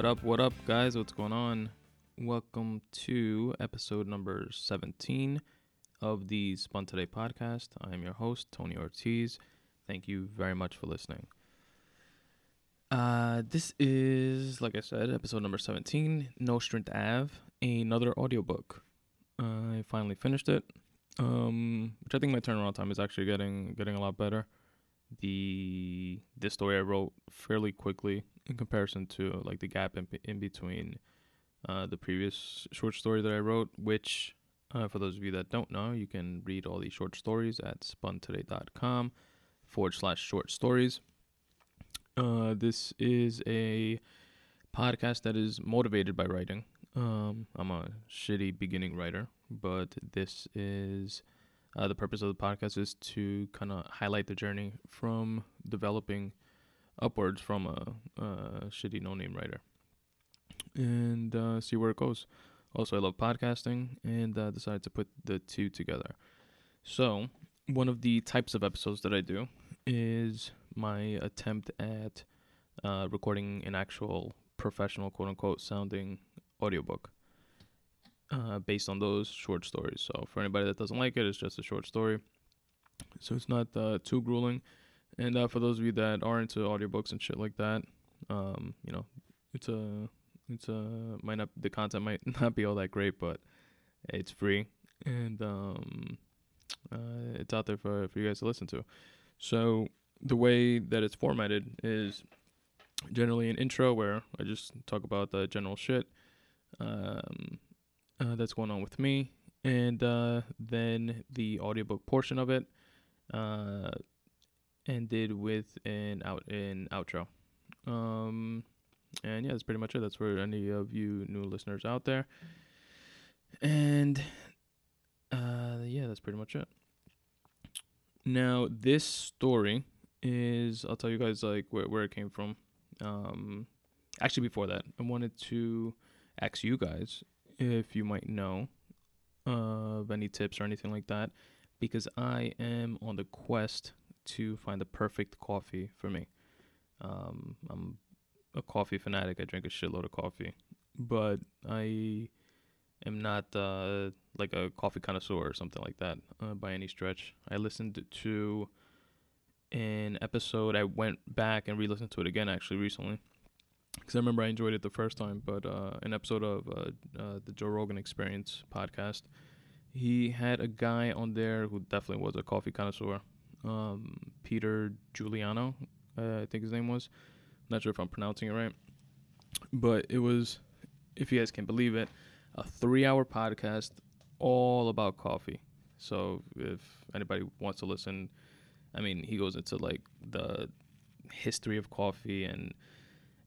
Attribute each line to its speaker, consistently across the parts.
Speaker 1: What up, what up, guys? What's going on? Welcome to episode number 17 of the Spun Today podcast. I am your host, Tony Ortiz. Thank you very much for listening. Uh, this is, like I said, episode number 17, Nostrand Ave, another audiobook. I finally finished it, um, which I think my turnaround time is actually getting getting a lot better. The this story I wrote fairly quickly in comparison to like the gap in, in between uh, the previous short story that I wrote, which uh, for those of you that don't know, you can read all these short stories at spuntoday.com forward slash short stories. Uh, this is a podcast that is motivated by writing. Um, I'm a shitty beginning writer, but this is uh, the purpose of the podcast is to kind of highlight the journey from developing upwards from a, a shitty no name writer and uh, see where it goes. Also, I love podcasting and uh, decided to put the two together. So, one of the types of episodes that I do is my attempt at uh, recording an actual professional, quote unquote, sounding audiobook uh, based on those short stories. So, for anybody that doesn't like it, it's just a short story. So, it's not uh, too grueling. And uh, for those of you that are into audiobooks and shit like that, um, you know, it's a it's a might not the content might not be all that great, but it's free and um, uh, it's out there for for you guys to listen to. So the way that it's formatted is generally an intro where I just talk about the general shit um, uh, that's going on with me, and uh, then the audiobook portion of it uh, ended with an out an outro. Um, and yeah, that's pretty much it. That's for any of you new listeners out there. And uh, yeah, that's pretty much it. Now, this story is I'll tell you guys like where where it came from. Um, actually, before that, I wanted to ask you guys if you might know of any tips or anything like that, because I am on the quest to find the perfect coffee for me. Um, I'm a coffee fanatic. I drink a shitload of coffee, but I am not uh, like a coffee connoisseur or something like that uh, by any stretch. I listened to an episode. I went back and re-listened to it again actually recently because I remember I enjoyed it the first time. But uh, an episode of uh, uh, the Joe Rogan Experience podcast, he had a guy on there who definitely was a coffee connoisseur. Um, Peter Giuliano, uh, I think his name was not sure if I'm pronouncing it right, but it was, if you guys can believe it, a three-hour podcast all about coffee. So if anybody wants to listen, I mean, he goes into like the history of coffee and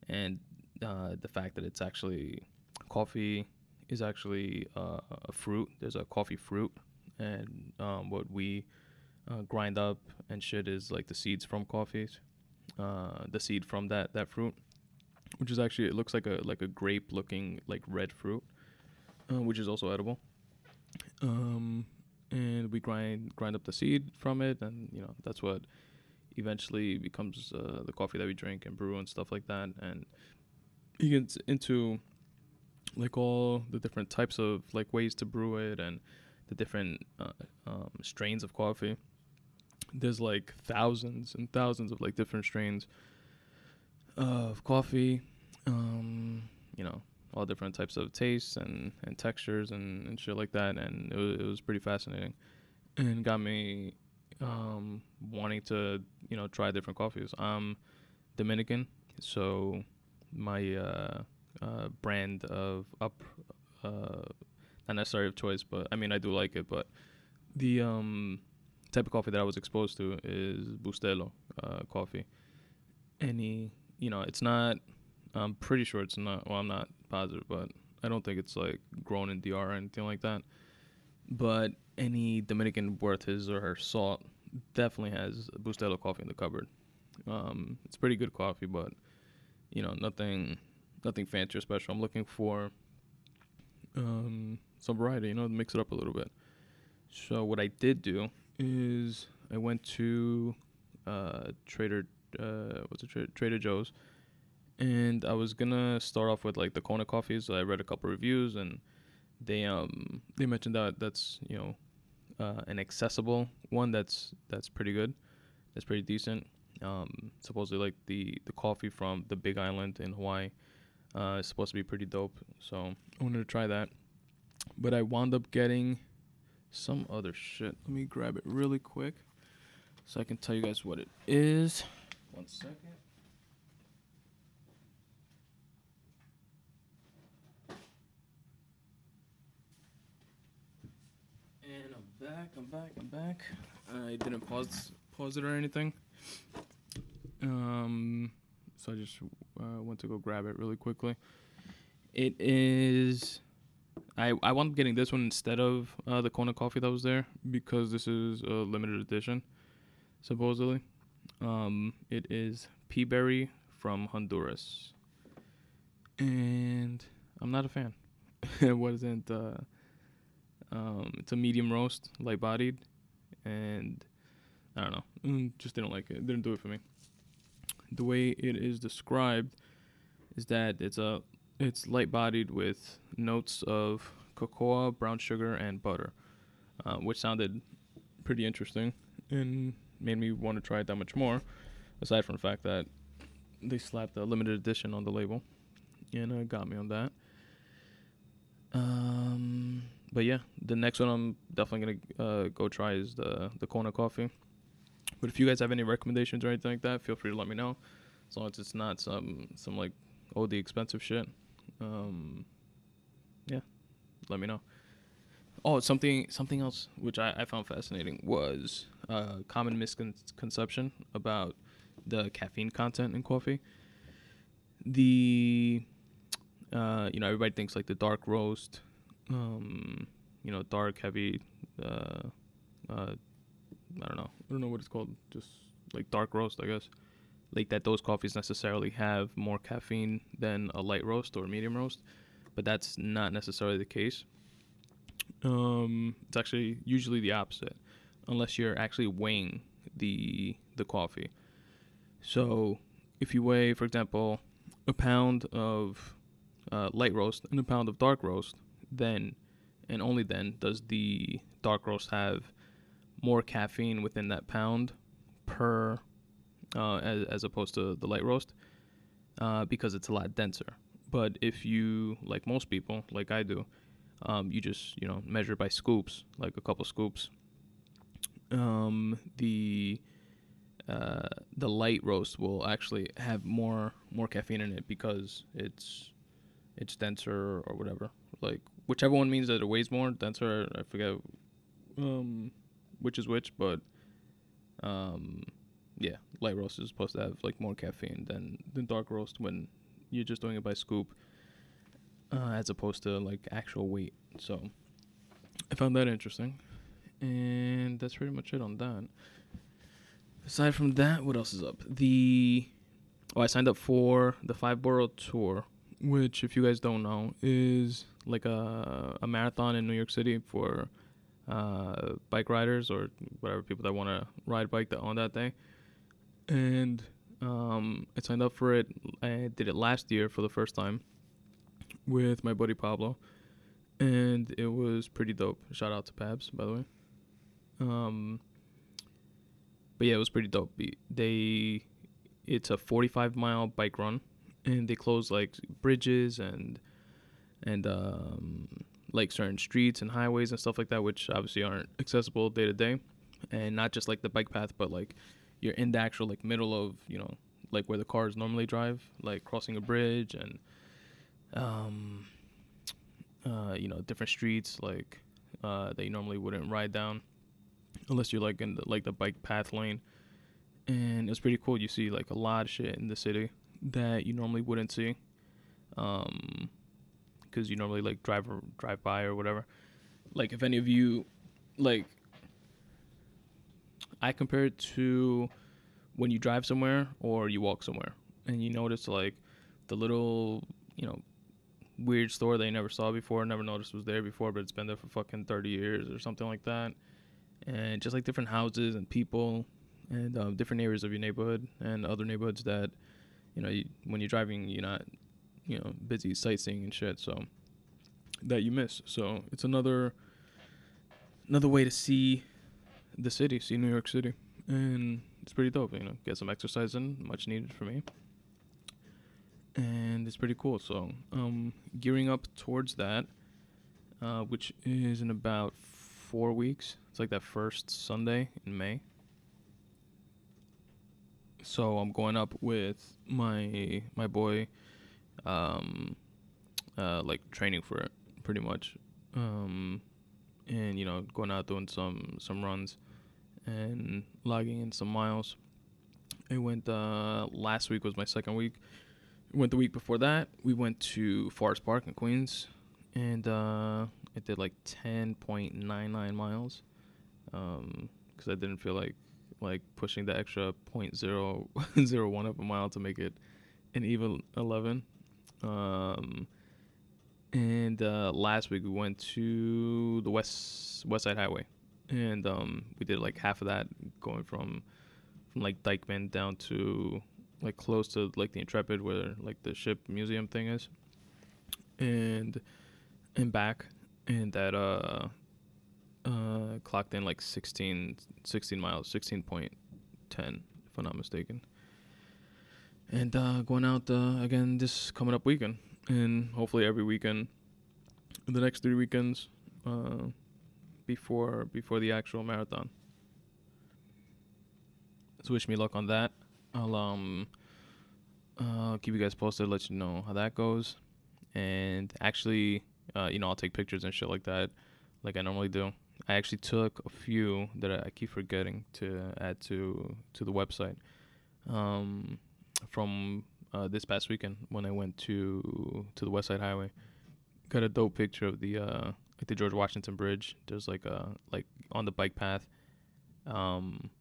Speaker 1: and uh, the fact that it's actually coffee is actually uh, a fruit. There's a coffee fruit, and um, what we uh, grind up and shit is like the seeds from coffees uh, the seed from that that fruit, which is actually it looks like a like a grape looking like red fruit, uh, which is also edible. Um, and we grind grind up the seed from it, and you know that's what eventually becomes uh, the coffee that we drink and brew and stuff like that. And you get into like all the different types of like ways to brew it and the different uh, um, strains of coffee there's like thousands and thousands of like different strains of coffee. Um, you know, all different types of tastes and, and textures and, and shit like that. And it was, it was pretty fascinating and got me um, wanting to, you know, try different coffees. I'm Dominican, so my uh, uh, brand of up, uh, not necessarily of choice, but I mean, I do like it, but the, um, type of coffee that I was exposed to is Bustelo uh, coffee. Any, you know, it's not. I'm pretty sure it's not. Well, I'm not positive, but I don't think it's like grown in DR or anything like that. But any Dominican worth his or her salt definitely has Bustelo coffee in the cupboard. Um, it's pretty good coffee, but you know, nothing, nothing fancy or special. I'm looking for um, some variety, you know, to mix it up a little bit. So what I did do is I went to uh, Trader uh, what's it Tra- Trader Joe's, and I was gonna start off with like the Kona coffees. I read a couple reviews, and they um they mentioned that that's you know uh, an accessible one that's that's pretty good, that's pretty decent. Um, supposedly like the the coffee from the Big Island in Hawaii uh, is supposed to be pretty dope. So I wanted to try that, but I wound up getting some other shit. Let me grab it really quick so I can tell you guys what it is. One second. And I'm back. I'm back. I'm back. I didn't pause pause it or anything. Um, so I just uh, went to go grab it really quickly. It is. I I wound up getting this one instead of uh, the Kona coffee that was there because this is a limited edition, supposedly. Um, it is Peaberry from Honduras, and I'm not a fan. it wasn't. Uh, um, it's a medium roast, light bodied, and I don't know, mm, just didn't like it. Didn't do it for me. The way it is described is that it's a it's light bodied with notes of cocoa, brown sugar, and butter, uh, which sounded pretty interesting and made me want to try it that much more. Aside from the fact that they slapped a limited edition on the label, and uh, got me on that. Um, but yeah, the next one I'm definitely gonna uh, go try is the the Kona coffee. But if you guys have any recommendations or anything like that, feel free to let me know. As long as it's not some some like oh the expensive shit. Um, yeah, let me know. Oh, something something else which I, I found fascinating was uh, common misconception about the caffeine content in coffee. The uh, you know everybody thinks like the dark roast, um, you know dark heavy. Uh, uh, I don't know. I don't know what it's called. Just like dark roast, I guess. Like that those coffees necessarily have more caffeine than a light roast or medium roast, but that's not necessarily the case. Um, it's actually usually the opposite, unless you're actually weighing the the coffee. So, if you weigh, for example, a pound of uh, light roast and a pound of dark roast, then and only then does the dark roast have more caffeine within that pound per uh, as, as opposed to the light roast uh, because it's a lot denser. But if you, like most people, like I do, um, you just you know measure by scoops, like a couple scoops. Um, the uh, the light roast will actually have more more caffeine in it because it's it's denser or whatever. Like whichever one means that it weighs more, denser. I forget um, which is which, but um, yeah, light roast is supposed to have like more caffeine than than dark roast when you're just doing it by scoop, uh, as opposed to like actual weight. So I found that interesting, and that's pretty much it on that. Aside from that, what else is up? The oh, I signed up for the five borough tour, which, if you guys don't know, is like a a marathon in New York City for uh, bike riders or whatever people that want to ride bike that on that day. And um, I signed up for it. I did it last year for the first time with my buddy Pablo, and it was pretty dope. Shout out to Pabs, by the way. Um, but yeah, it was pretty dope. They, it's a 45 mile bike run, and they close like bridges and and um, like certain streets and highways and stuff like that, which obviously aren't accessible day to day, and not just like the bike path, but like you're in the actual like middle of you know like where the cars normally drive, like crossing a bridge and um, uh, you know different streets like uh, that you normally wouldn't ride down unless you're like in the like the bike path lane. And it's pretty cool. You see like a lot of shit in the city that you normally wouldn't see. Um, because you normally like drive or drive by or whatever. Like if any of you like I compare it to when you drive somewhere or you walk somewhere and you notice like the little, you know, weird store that you never saw before, never noticed was there before, but it's been there for fucking 30 years or something like that. And just like different houses and people and um, different areas of your neighborhood and other neighborhoods that you know, you, when you're driving, you're not, you know, busy sightseeing and shit. So that you miss. So it's another another way to see the city, see New York City, and it's pretty dope. You know, get some exercise in, much needed for me, and it's pretty cool. So, um, gearing up towards that, uh, which is in about four weeks. It's like that first Sunday in May. So I'm going up with my my boy, um, uh, like training for it pretty much. Um, and you know, going out doing some some runs and logging in some miles. I went uh, last week was my second week. Went the week before that. We went to Forest Park in Queens, and uh, I did like ten point nine nine miles. Um, because I didn't feel like like pushing the extra point zero zero one of a mile to make it an even eleven. Um, and uh, last week we went to the west West Side Highway, and um, we did like half of that, going from from like Dyckman down to like close to like the Intrepid, where like the ship museum thing is, and and back, and that uh uh clocked in like 16, 16 miles, sixteen point ten, if I'm not mistaken. And uh, going out uh, again this coming up weekend. And hopefully every weekend, the next three weekends, uh, before before the actual marathon. So wish me luck on that. I'll um uh, keep you guys posted, let you know how that goes, and actually, uh, you know, I'll take pictures and shit like that, like I normally do. I actually took a few that I keep forgetting to add to to the website. Um, from uh, this past weekend when I went to to the West Side Highway. Got a dope picture of the uh, like the George Washington Bridge. There's like a like on the bike path, um,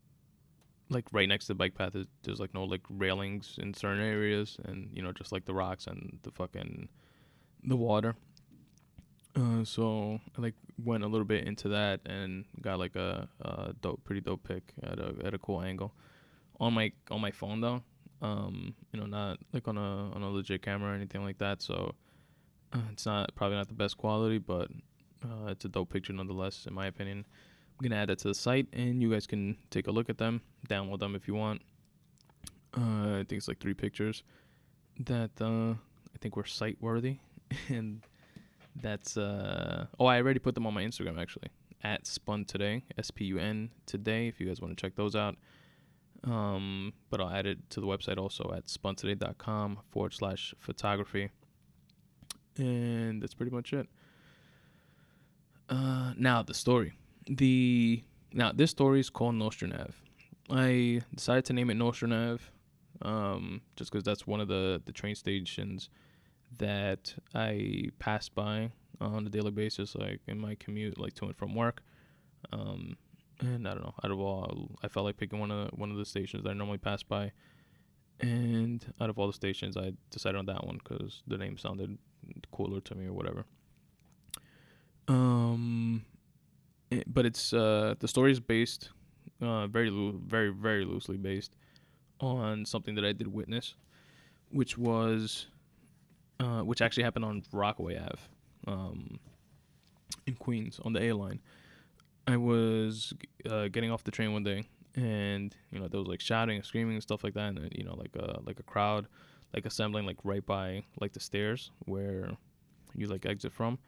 Speaker 1: like right next to the bike path. There's like no like railings in certain areas, and you know just like the rocks and the fucking the water. Uh, so I like went a little bit into that and got like a, a dope, pretty dope pic at a at a cool angle. On my on my phone though, um, you know, not like on a on a legit camera or anything like that. So uh, it's not probably not the best quality, but uh, it's a dope picture nonetheless, in my opinion. I'm gonna add it to the site, and you guys can take a look at them, download them if you want. Uh, I think it's like three pictures that uh, I think were site worthy, and that's uh oh I already put them on my Instagram actually at spun today S P U N today if you guys want to check those out. Um, but I'll add it to the website also at spuntoday.com forward slash photography. And that's pretty much it. Uh, now the story. The now this story is called Nostrand Ave. I decided to name it Nostrand Ave, um, just because that's one of the the train stations that I pass by on a daily basis, like in my commute, like to and from work. Um, and I don't know. Out of all, I felt like picking one of the, one of the stations that I normally pass by, and out of all the stations, I decided on that one because the name sounded cooler to me or whatever. Um, it, eh, but it's uh the story is based, uh very loo- very very loosely based on something that I did witness, which was, uh, which actually happened on Rockaway Ave, um, in Queens on the A line I was uh, getting off the train one day, and you know there was like shouting and screaming and stuff like that, and you know like a like a crowd like assembling like right by like the stairs where you like exit from.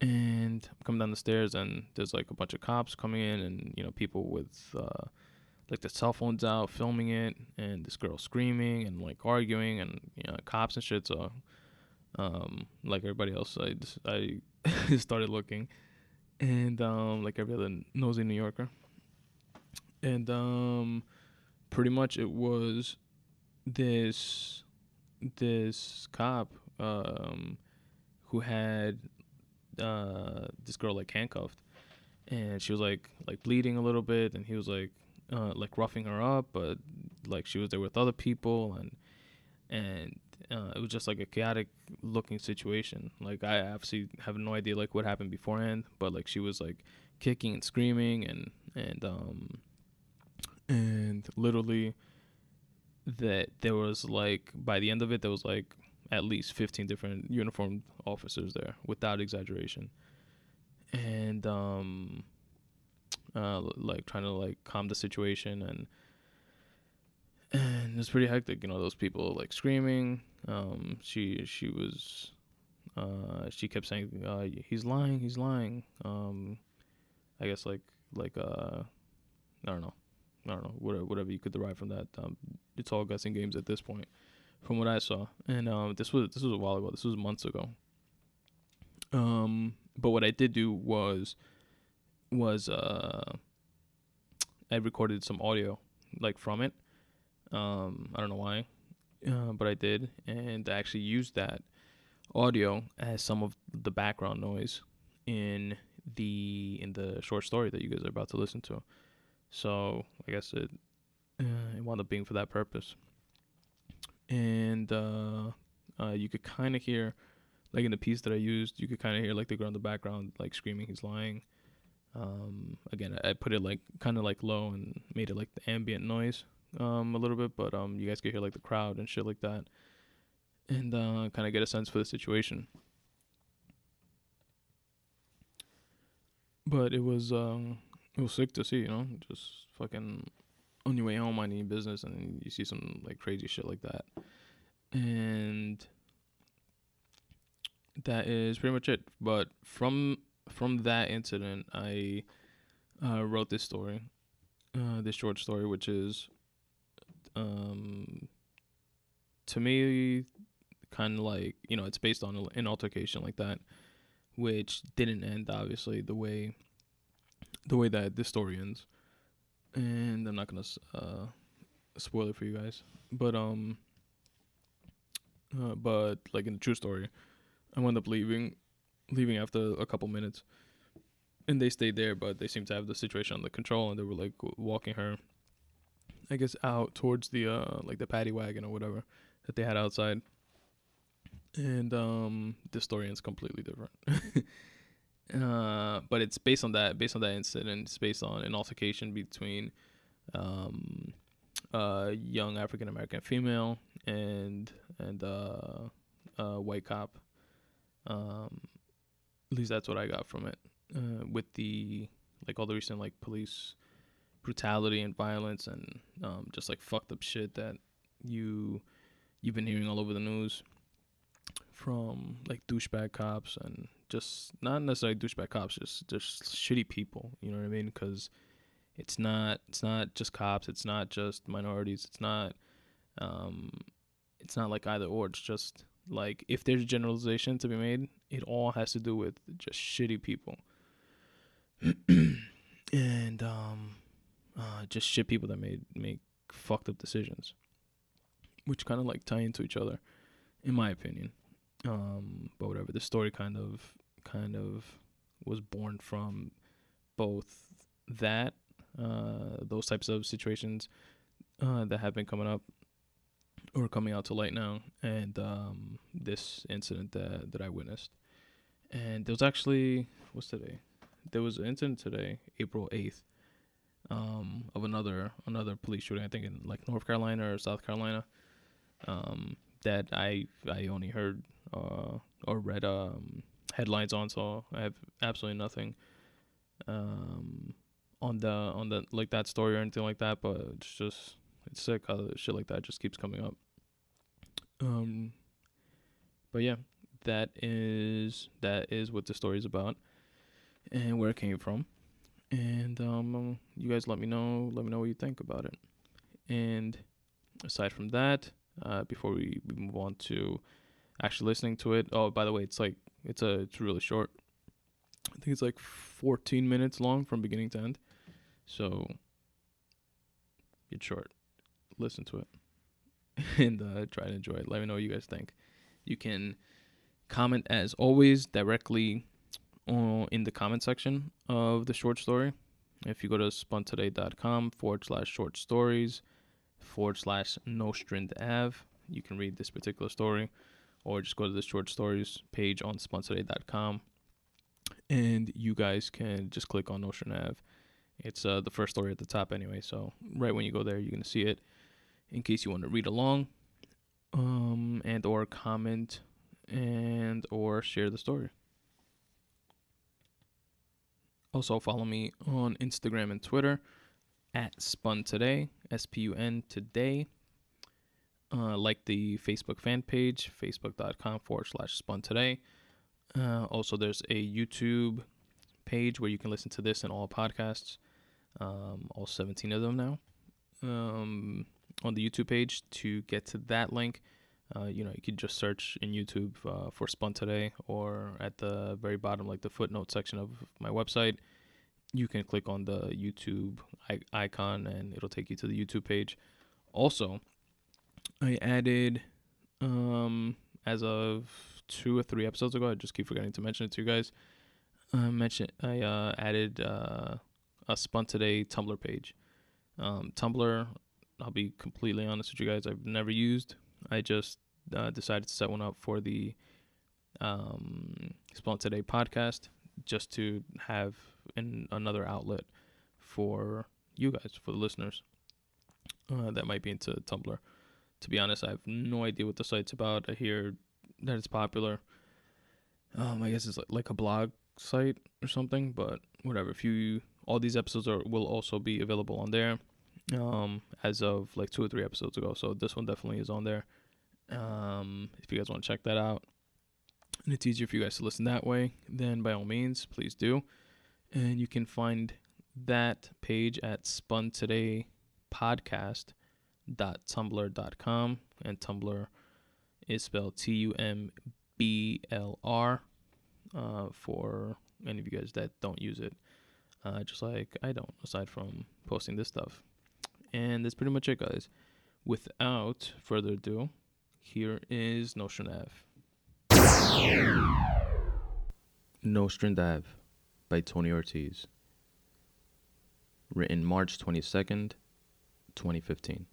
Speaker 1: And coming down the stairs, and there's like a bunch of cops coming in, and you know people with uh, like their cell phones out filming it, and this girl screaming and like arguing, and you know cops and shit. So, um, like everybody else, I just, I started looking and um, like every other nosy New Yorker. And um, pretty much it was this this cop um, who had uh, this girl like handcuffed, and she was like like bleeding a little bit, and he was like uh, like roughing her up, but like she was there with other people, and and uh, it was just like a chaotic looking situation. Like I obviously have no idea like what happened beforehand, but like she was like kicking and screaming. And and um and literally that there was like by the end of it there was like at least 15 different uniformed officers there without exaggeration. And um uh like trying to like calm the situation and and it's pretty hectic you know those people like screaming. Um she she was uh she kept saying uh he's lying he's lying. Um i guess like like uh i don't know i don't know whatever whatever you could derive from that. Um it's all guessing games at this point from what i saw. And um this was this was a while ago. This was months ago. Um but what i did do was was uh i recorded some audio like from it. Um, I don't know why, uh, but I did, and I actually used that audio as some of the background noise in the in the short story that you guys are about to listen to. So I guess it uh, it wound up being for that purpose, and uh, uh, you could kind of hear, like in the piece that I used, you could kind of hear like the girl in the background like screaming, "He's lying." Um, again, I put it like kind of like low and made it like the ambient noise um, a little bit, but um, you guys could hear like the crowd and shit like that, and uh, kind of get a sense for the situation. But it was um, it was sick to see, you know, just fucking on your way home on your business, and you see some like crazy shit like that, and that is pretty much it. But from from that incident, I uh, wrote this story, uh, this short story, which is um, to me, kind of like you know, it's based on an altercation like that, which didn't end obviously the way the way that this story ends, and I'm not gonna uh, spoil it for you guys, but um, uh, but like in the true story, I wound up leaving, leaving after a couple minutes, and they stayed there, but they seemed to have the situation under control, and they were like walking her I guess out towards the uh like the paddy wagon or whatever that they had outside. And um the story ends completely different. uh but it's based on that based on that incident, it's based on an altercation between um a young African American female and and uh a white cop. Um at least that's what I got from it. Uh with the like all the recent like police brutality and violence and um, just like fucked up shit that you you've been hearing all over the news from like douchebag cops and just not necessarily douchebag cops, just just shitty people. You know what I mean? Because it's not it's not just cops. It's not just minorities. It's not um, it's not like either or. It's just like if there's a generalization to be made, it all has to do with just shitty people. and um, uh, just shit people that made make fucked up decisions, which kind of like tie into each other, in my opinion. Um, but whatever, the story kind of kind of was born from both that uh, those types of situations uh, that have been coming up or coming out to light now, and um, this incident that that I witnessed. And there was actually what's today? There was an incident today, April eighth, um, of another another police shooting. I think in like North Carolina or South Carolina. Um, that I I only heard uh, or read um, headlines on, so I have absolutely nothing um, on the on the like that story or anything like that. But it's just it's sick how shit like that just keeps coming up. Um, but yeah, that is that is what the story is about, and where it came from and um, you guys let me know let me know what you think about it and aside from that uh, before we, we move on to actually listening to it. Oh by the way it's like it's a it's really short. I think it's like 14 minutes long from beginning to end. So it's short. Listen to it. And uh, try to enjoy it. Let me know what you guys think. You can comment as always directly in the comment section of the short story. If you go to spuntoday.com forward slash short stories forward slash Nostrand Ave, you can read this particular story, or just go to the short stories page on spuntoday.com and you guys can just click on Nostrand Ave. It's uh, the first story at the top anyway, so right when you go there, you're gonna see it. in case you want to read along, um, and or comment and or share the story. Also follow me on Instagram and Twitter at Spun Today, S P U N Today. Uh, like the Facebook fan page, facebook.com forward slash Spun Today. Uh, also, there's a YouTube page where you can listen to this and all podcasts, um, all 17 of them now. Um, on the YouTube page to get to that link, uh, you know, you could just search in YouTube uh, for Spun Today or at the very bottom, like the footnote section of my website, you can click on the YouTube icon and it'll take you to the YouTube page. Also, I added, um, as of two or three episodes ago, I just keep forgetting to mention it to you guys. I mentioned I uh, added uh, a Spun Today Tumblr page. Um, Tumblr, I'll be completely honest with you guys, I've never used. I just uh, decided to set one up for the um, Spun Today podcast just to have in another outlet for you guys, for the listeners uh, that might be into Tumblr. To be honest, I have no idea what the site's about. I hear that it's popular. Um, I guess it's like, a blog site or something, but whatever. If you all these episodes are will also be available on there um, as of like two or three episodes ago. So this one definitely is on there. Um, if you guys want to check that out, and it's easier for you guys to listen that way, then by all means, please do. And you can find that page at Spun Today Podcast.tumblr.com, and Tumblr is spelled T U M B L R uh, for any of you guys that don't use it, uh, just like I don't, aside from posting this stuff. And that's pretty much it, guys. Without further ado, here is Nostrand Ave. Nostrand Ave by Tony Ortiz. Written March 22nd, 2015.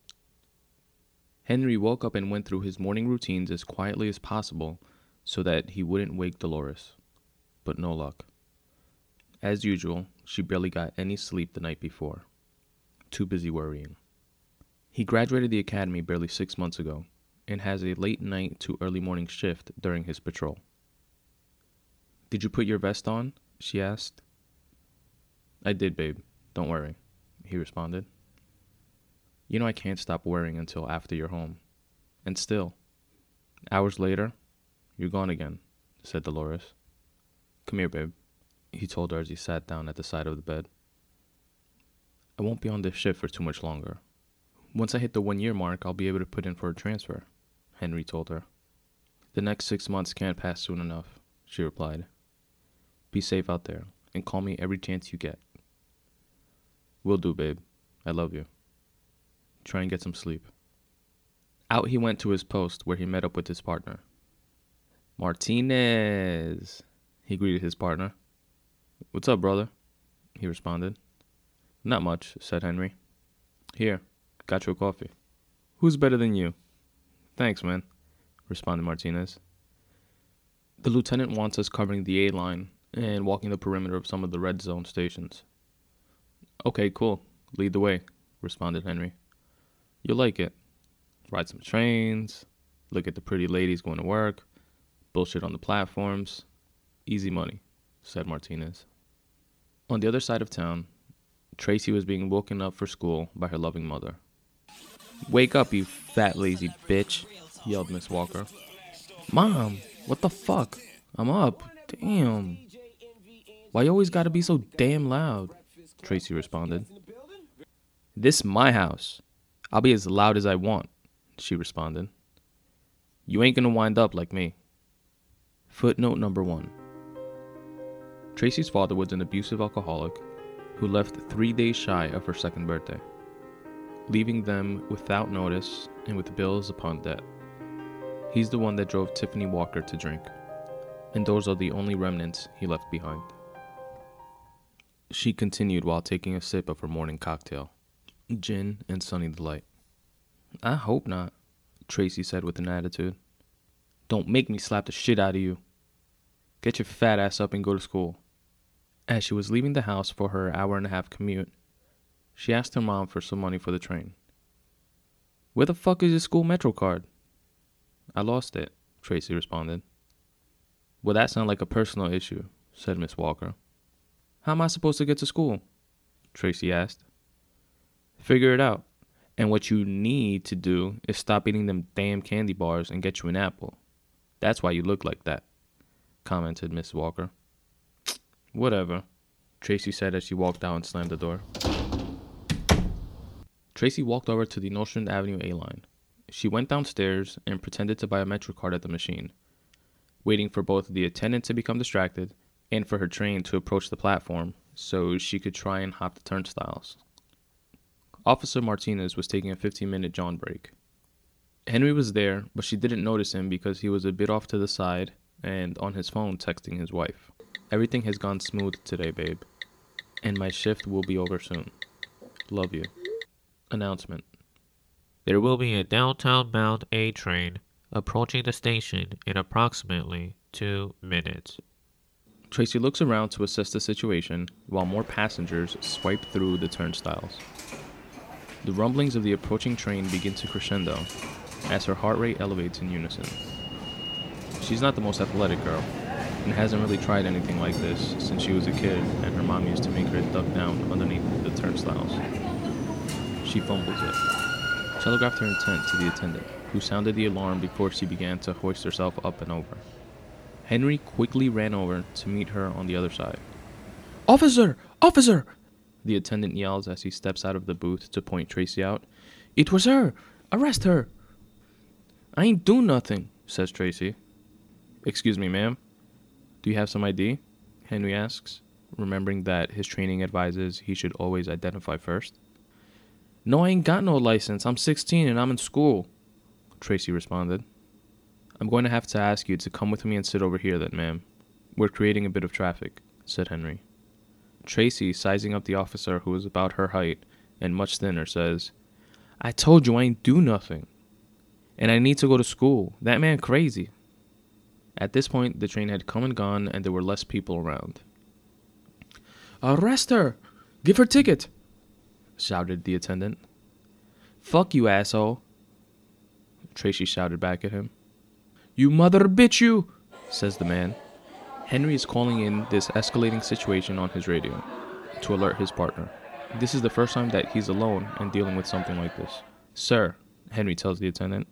Speaker 1: Henry woke up and went through his morning routines as quietly as possible so that he wouldn't wake Dolores. But no luck. As usual, she barely got any sleep the night before. Too busy worrying. He graduated the academy barely six months ago and has a late night to early morning shift during his patrol. Did you put your vest on? she asked. I did, babe. Don't worry, he responded. You know I can't stop worrying until after you're home. And still, hours later, you're gone again, said Dolores. Come here, babe, he told her as he sat down at the side of the bed. I won't be on this shift for too much longer. Once I hit the one year mark, I'll be able to put in for a transfer, Henry told her. The next six months can't pass soon enough, she replied. Be safe out there, and call me every chance you get. Will do, babe. I love you. Try and get some sleep. Out he went to his post where he met up with his partner. Martinez, he greeted his partner. What's up, brother? He responded. Not much, said Henry. Here, got you a coffee. Who's better than you? Thanks, man, responded Martinez. The lieutenant wants us covering the A line and walking the perimeter of some of the red zone stations. Okay, cool. Lead the way, responded Henry. You'll like it. Ride some trains, look at the pretty ladies going to work, bullshit on the platforms. Easy money, said Martinez. On the other side of town, Tracy was being woken up for school by her loving mother. Wake up, you fat lazy bitch, yelled Miss Walker. Mom, what the fuck? I'm up. Damn. Why you always gotta be so damn loud? Tracy responded. This my house. I'll be as loud as I want, she responded. You ain't gonna wind up like me. Footnote number one. Tracy's father was an abusive alcoholic who left three days shy of her second birthday, leaving them without notice and with bills upon debt. He's the one that drove Tiffany Walker to drink, and those are the only remnants he left behind. She continued while taking a sip of her morning cocktail, gin and sunny delight. I hope not, Tracy said with an attitude. Don't make me slap the shit out of you. Get your fat ass up and go to school. As she was leaving the house for her hour and a half commute, she asked her mom for some money for the train. Where the fuck is your school Metro card? I lost it, Tracy responded. Well, that sounds like a personal issue, said Miss Walker. How am I supposed to get to school? Tracy asked. Figure it out. And what you need to do is stop eating them damn candy bars and get you an apple. That's why you look like that, commented Miss Walker. Whatever, Tracy said as she walked out and slammed the door. Tracy walked over to the Nostrand Avenue A line. She went downstairs and pretended to buy a Metro card at the machine, waiting for both the attendant to become distracted and for her train to approach the platform so she could try and hop the turnstiles. Officer Martinez was taking a 15 minute John break. Henry was there, but she didn't notice him because he was a bit off to the side and on his phone texting his wife. Everything has gone smooth today, babe, and my shift will be over soon. Love you. Announcement
Speaker 2: There will be a downtown bound A train approaching the station in approximately two minutes.
Speaker 1: Tracy looks around to assess the situation while more passengers swipe through the turnstiles. The rumblings of the approaching train begin to crescendo as her heart rate elevates in unison. She's not the most athletic girl and hasn't really tried anything like this since she was a kid and her mom used to make her duck down underneath the turnstiles. She fumbles it, telegraphed her intent to the attendant, who sounded the alarm before she began to hoist herself up and over. Henry quickly ran over to meet her on the other side. Officer! Officer! The attendant yells as he steps out of the booth to point Tracy out. It was her! Arrest her! I ain't do nothing, says Tracy. Excuse me, ma'am. Do you have some ID? Henry asks, remembering that his training advises he should always identify first. No, I ain't got no license. I'm 16 and I'm in school, Tracy responded. I'm going to have to ask you to come with me and sit over here then, ma'am. We're creating a bit of traffic, said Henry. Tracy, sizing up the officer who was about her height and much thinner, says, I told you I ain't do nothing. And I need to go to school. That man crazy. At this point, the train had come and gone, and there were less people around. Arrest her! Give her ticket! shouted the attendant. Fuck you, asshole! Tracy shouted back at him. You mother bitch, you! says the man. Henry is calling in this escalating situation on his radio to alert his partner. This is the first time that he's alone and dealing with something like this. Sir, Henry tells the attendant,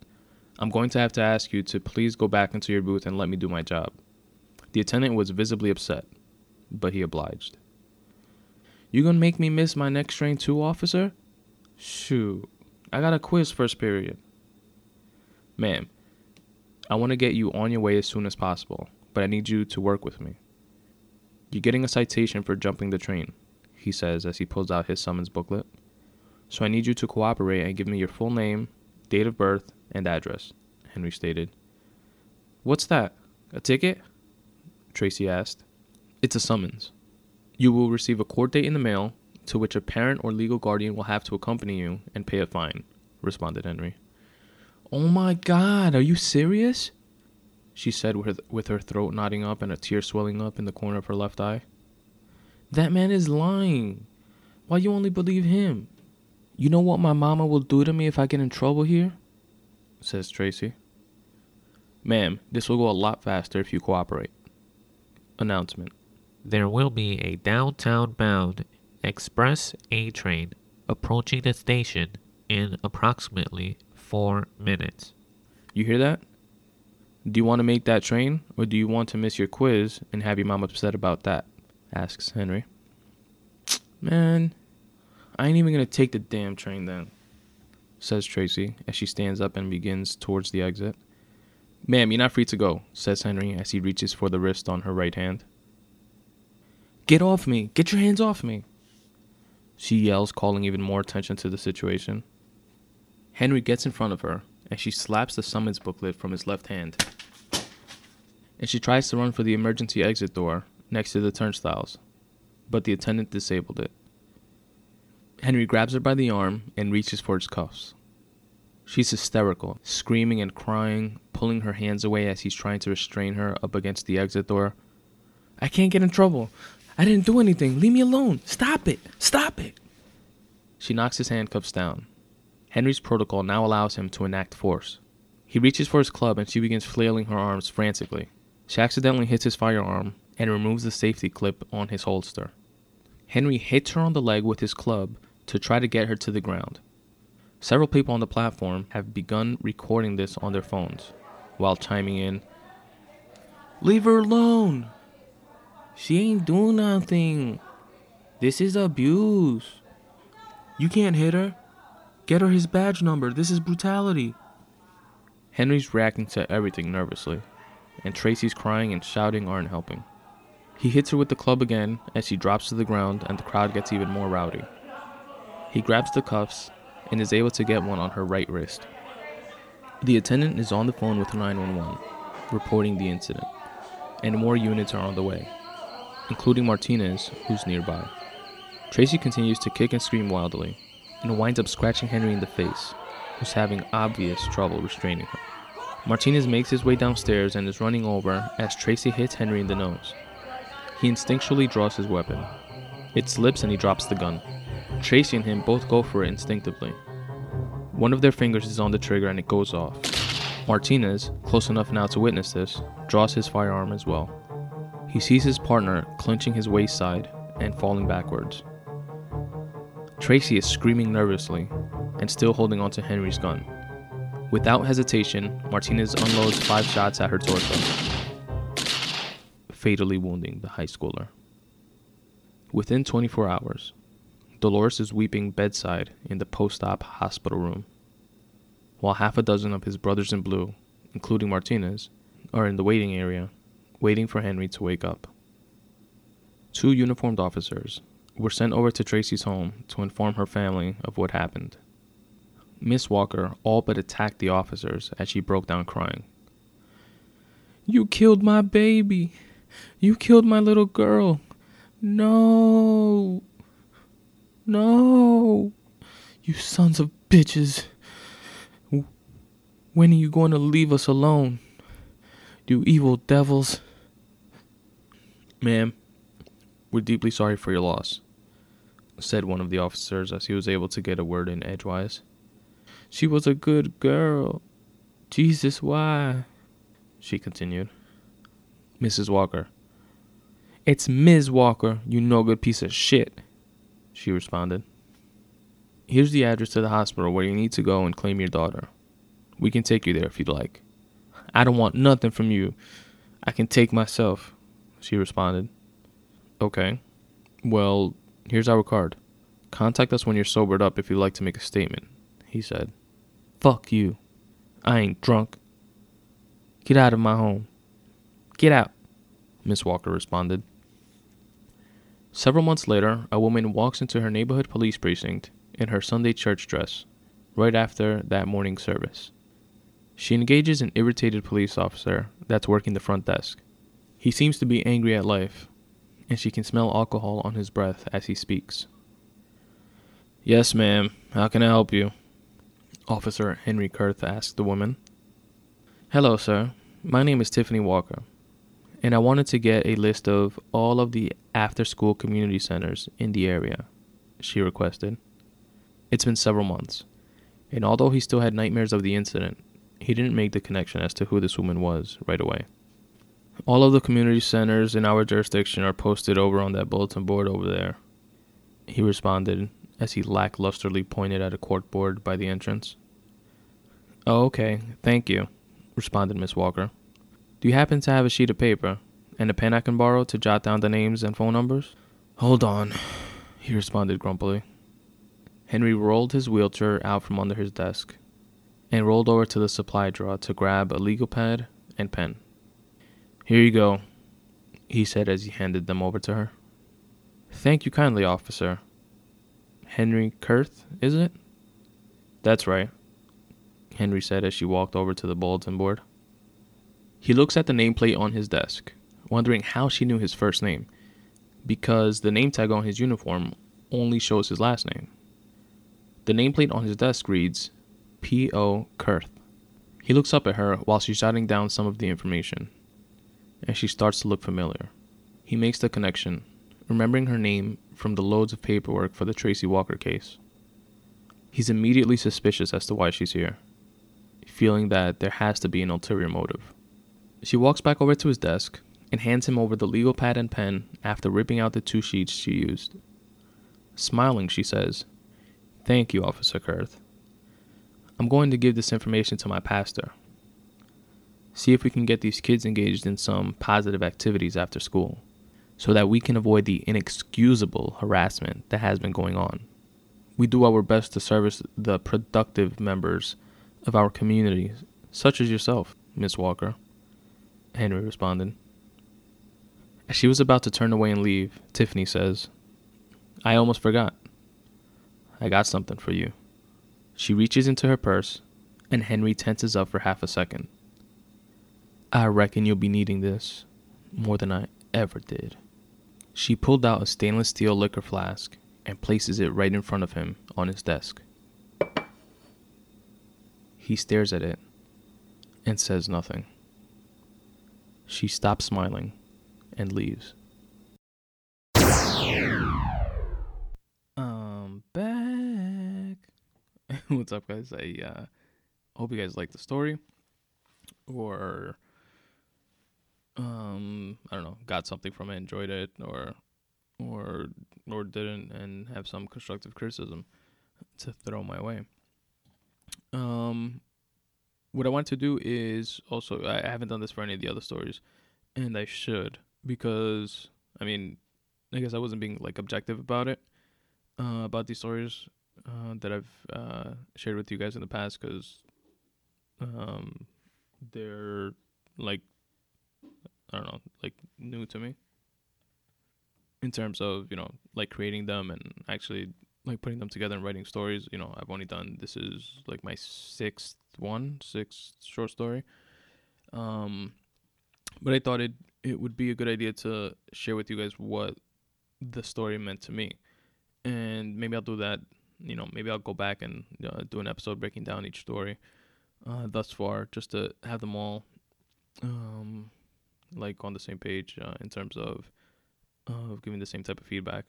Speaker 1: I'm going to have to ask you to please go back into your booth and let me do my job. The attendant was visibly upset, but he obliged. You gonna make me miss my next train too, officer? Shoot, I got a quiz first period. Ma'am, I want to get you on your way as soon as possible, but I need you to work with me. You're getting a citation for jumping the train, he says as he pulls out his summons booklet. So I need you to cooperate and give me your full name, date of birth, and address, Henry stated. What's that? A ticket? Tracy asked. It's a summons. You will receive a court date in the mail, to which a parent or legal guardian will have to accompany you and pay a fine, responded Henry. Oh my god, are you serious? She said with, with her throat knotting up and a tear swelling up in the corner of her left eye. That man is lying. Why you only believe him? You know what my mama will do to me if I get in trouble here? says Tracy. Ma'am, this will go a lot faster if you cooperate. Announcement.
Speaker 2: There will be a downtown bound express A train approaching the station in approximately four minutes.
Speaker 1: You hear that? Do you want to make that train, or do you want to miss your quiz and have your mom upset about that? asks Henry. Man, I ain't even gonna take the damn train then, says Tracy as she stands up and begins towards the exit. Ma'am, you're not free to go, says Henry as he reaches for the wrist on her right hand. Get off me! Get your hands off me! She yells, calling even more attention to the situation. Henry gets in front of her, and she slaps the summons booklet from his left hand. And she tries to run for the emergency exit door next to the turnstiles, but the attendant disabled it. Henry grabs her by the arm and reaches for his cuffs. She's hysterical, screaming and crying, pulling her hands away as he's trying to restrain her up against the exit door. I can't get in trouble. I didn't do anything. Leave me alone. Stop it. Stop it. She knocks his handcuffs down. Henry's protocol now allows him to enact force. He reaches for his club and she begins flailing her arms frantically. She accidentally hits his firearm and removes the safety clip on his holster. Henry hits her on the leg with his club to try to get her to the ground. Several people on the platform have begun recording this on their phones while chiming in, Leave her alone! She ain't doing nothing. This is abuse. You can't hit her. Get her his badge number. This is brutality. Henry's reacting to everything nervously, and Tracy's crying and shouting aren't helping. He hits her with the club again as she drops to the ground and the crowd gets even more rowdy. He grabs the cuffs and is able to get one on her right wrist. The attendant is on the phone with 911, reporting the incident, and more units are on the way, including Martinez, who's nearby. Tracy continues to kick and scream wildly, and winds up scratching Henry in the face, who's having obvious trouble restraining her. Martinez makes his way downstairs and is running over as Tracy hits Henry in the nose. He instinctually draws his weapon. It slips and he drops the gun. Tracy and him both go for it instinctively. One of their fingers is on the trigger and it goes off. Martinez, close enough now to witness this, draws his firearm as well. He sees his partner clenching his waist side and falling backwards. Tracy is screaming nervously and still holding onto Henry's gun. Without hesitation, Martinez unloads five shots at her torso, fatally wounding the high schooler. Within 24 hours, Dolores is weeping bedside in the post op hospital room, while half a dozen of his brothers in blue, including Martinez, are in the waiting area, waiting for Henry to wake up. Two uniformed officers were sent over to Tracy's home to inform her family of what happened. Miss Walker all but attacked the officers as she broke down crying. You killed my baby. You killed my little girl. No. No. You sons of bitches. When are you going to leave us alone? You evil devils. Ma'am, we're deeply sorry for your loss, said one of the officers as he was able to get a word in edgewise. She was a good girl. Jesus, why? She continued. Mrs. Walker. It's Ms. Walker, you no good piece of shit she responded. Here's the address to the hospital where you need to go and claim your daughter. We can take you there if you'd like. I don't want nothing from you. I can take myself, she responded. Okay. Well, here's our card. Contact us when you're sobered up if you'd like to make a statement, he said. Fuck you. I ain't drunk. Get out of my home. Get out, Miss Walker responded. Several months later, a woman walks into her neighborhood police precinct in her Sunday church dress, right after that morning service. She engages an irritated police officer that's working the front desk. He seems to be angry at life, and she can smell alcohol on his breath as he speaks. Yes, ma'am. How can I help you? Officer Henry Kurth asked the woman. Hello, sir. My name is Tiffany Walker and I wanted to get a list of all of the after school community centers in the area, she requested. It's been several months, and although he still had nightmares of the incident, he didn't make the connection as to who this woman was right away. All of the community centers in our jurisdiction are posted over on that bulletin board over there, he responded as he lacklusterly pointed at a corkboard by the entrance. Oh, okay, thank you, responded Miss Walker. Do you happen to have a sheet of paper and a pen I can borrow to jot down the names and phone numbers? Hold on, he responded grumpily. Henry rolled his wheelchair out from under his desk and rolled over to the supply drawer to grab a legal pad and pen. Here you go, he said as he handed them over to her. Thank you kindly, officer. Henry Kurth, is it? That's right, Henry said as she walked over to the bulletin board. He looks at the nameplate on his desk, wondering how she knew his first name, because the name tag on his uniform only shows his last name. The nameplate on his desk reads P.O. Kurth. He looks up at her while she's jotting down some of the information, and she starts to look familiar. He makes the connection, remembering her name from the loads of paperwork for the Tracy Walker case. He's immediately suspicious as to why she's here, feeling that there has to be an ulterior motive. She walks back over to his desk and hands him over the legal pad and pen after ripping out the two sheets she used. Smiling, she says, Thank you, Officer Kurth. I'm going to give this information to my pastor. See if we can get these kids engaged in some positive activities after school so that we can avoid the inexcusable harassment that has been going on. We do our best to service the productive members of our community, such as yourself, Miss Walker. Henry responded. As she was about to turn away and leave, Tiffany says, I almost forgot. I got something for you. She reaches into her purse, and Henry tenses up for half a second. I reckon you'll be needing this more than I ever did. She pulled out a stainless steel liquor flask and places it right in front of him on his desk. He stares at it and says nothing. She stops smiling and leaves. Um, back. What's up, guys? I uh, hope you guys like the story, or um, I don't know, got something from it, enjoyed it, or or or didn't, and have some constructive criticism to throw my way. Um, what I want to do is also I haven't done this for any of the other stories, and I should because I mean, I guess I wasn't being like objective about it, uh, about these stories uh, that I've uh, shared with you guys in the past, because um, they're like I don't know, like new to me in terms of you know like creating them and actually like putting them together and writing stories. You know, I've only done this is like my sixth one, sixth short story. Um, but I thought it it would be a good idea to share with you guys what the story meant to me, and maybe I'll do that. You know, maybe I'll go back and uh, do an episode breaking down each story uh, thus far, just to have them all um, like on the same page uh, in terms of of giving the same type of feedback.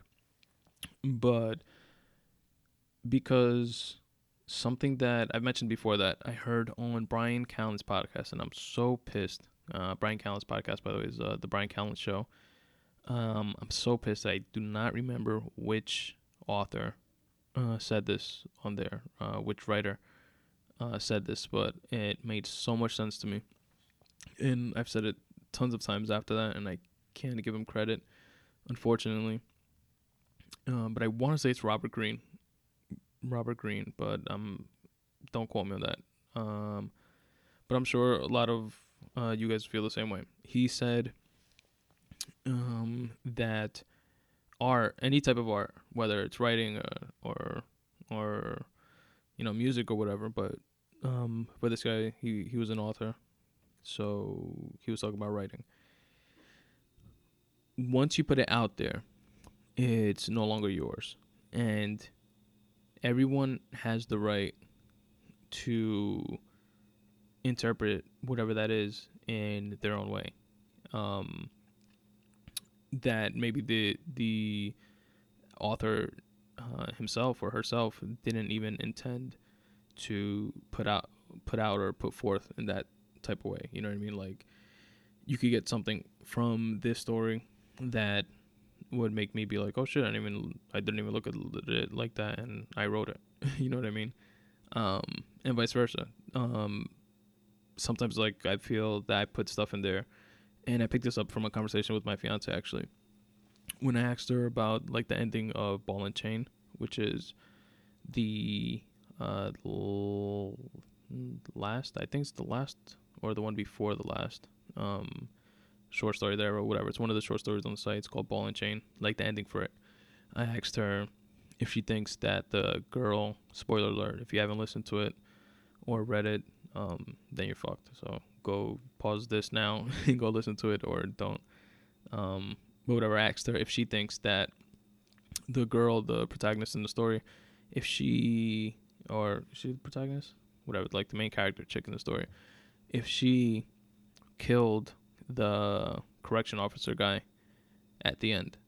Speaker 1: But because something that I've mentioned before that I heard on Bryan Callen's podcast, and I'm so pissed. Uh, Bryan Callen's podcast, by the way, is uh, the Bryan Callen Show. Um, I'm so pissed. I do not remember which author uh, said this on there, uh, which writer uh, said this, but it made so much sense to me. And I've said it tons of times after that, and I can't give him credit, unfortunately. Um, but I want to say it's Robert Greene. Robert Greene, but um, don't quote me on that. Um, but I'm sure a lot of uh, you guys feel the same way. He said um, that art, any type of art, whether it's writing uh, or or you know music or whatever, but um, for this guy, he he was an author, so he was talking about writing. Once you put it out there, it's no longer yours, and everyone has the right to interpret whatever that is in their own way. Um, that maybe the the author uh, himself or herself didn't even intend to put out put out or put forth in that type of way. You know what I mean? Like you could get something from this story that would make me be like, oh shit, I didn't even I didn't even look at it like that, and I wrote it. you know what I mean? Um, and vice versa. Um, sometimes like I feel that I put stuff in there, and I picked this up from a conversation with my fiance actually, when I asked her about like the ending of Ball and Chain, which is the uh last I think it's the last or the one before the last um short story there or whatever. It's one of the short stories on the site. It's called Ball and Chain. Like the ending for it. I asked her if she thinks that the girl spoiler alert, if you haven't listened to it or read it, um, then you're fucked. So go pause this now and go listen to it or don't. Um, but whatever I asked her if she thinks that the girl, the protagonist in the story, if she or she's the protagonist, whatever, like the main character chick in the story, if she killed the correction officer guy at the end,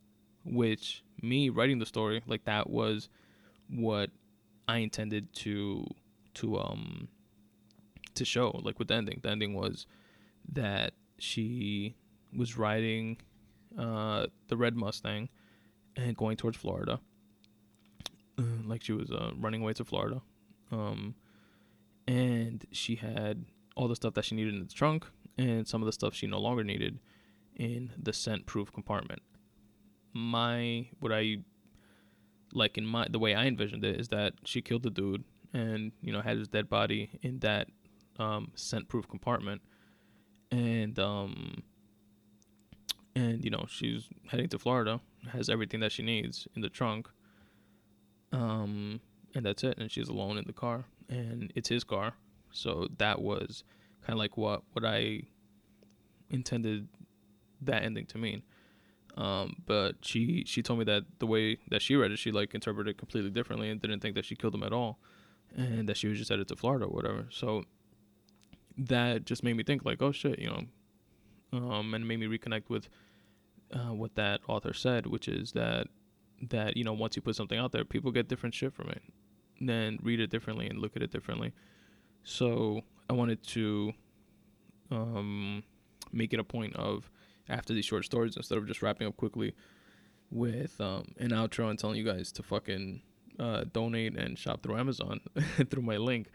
Speaker 1: which me writing the story like that was what I intended to to um to show like with the ending. The ending was that she was riding uh the red Mustang and going towards Florida. Uh, like she was uh, running away to Florida. Um and she had all the stuff that she needed in the trunk and some of the stuff she no longer needed in the scent proof compartment. My what I like in my the way I envisioned it is that she killed the dude and you know had his dead body in that um, scent proof compartment. And um and you know she's heading to Florida has everything that she needs in the trunk um and that's it. And she's alone in the car and it's his car so that was kind of like what what I intended that ending to mean. Um, but she she told me that the way that she read it, she like interpreted it completely differently and didn't think that she killed him at all, and that she was just headed to Florida or whatever. So that just made me think like, oh shit, you know, um, and made me reconnect with uh, what that author said, which is that that you know once you put something out there, people get different shit from it, and then read it differently and look at it differently. So I wanted to um, make it a point of after these short stories instead of just wrapping up quickly with um, an outro and telling you guys to fucking uh, donate and shop through Amazon through my link.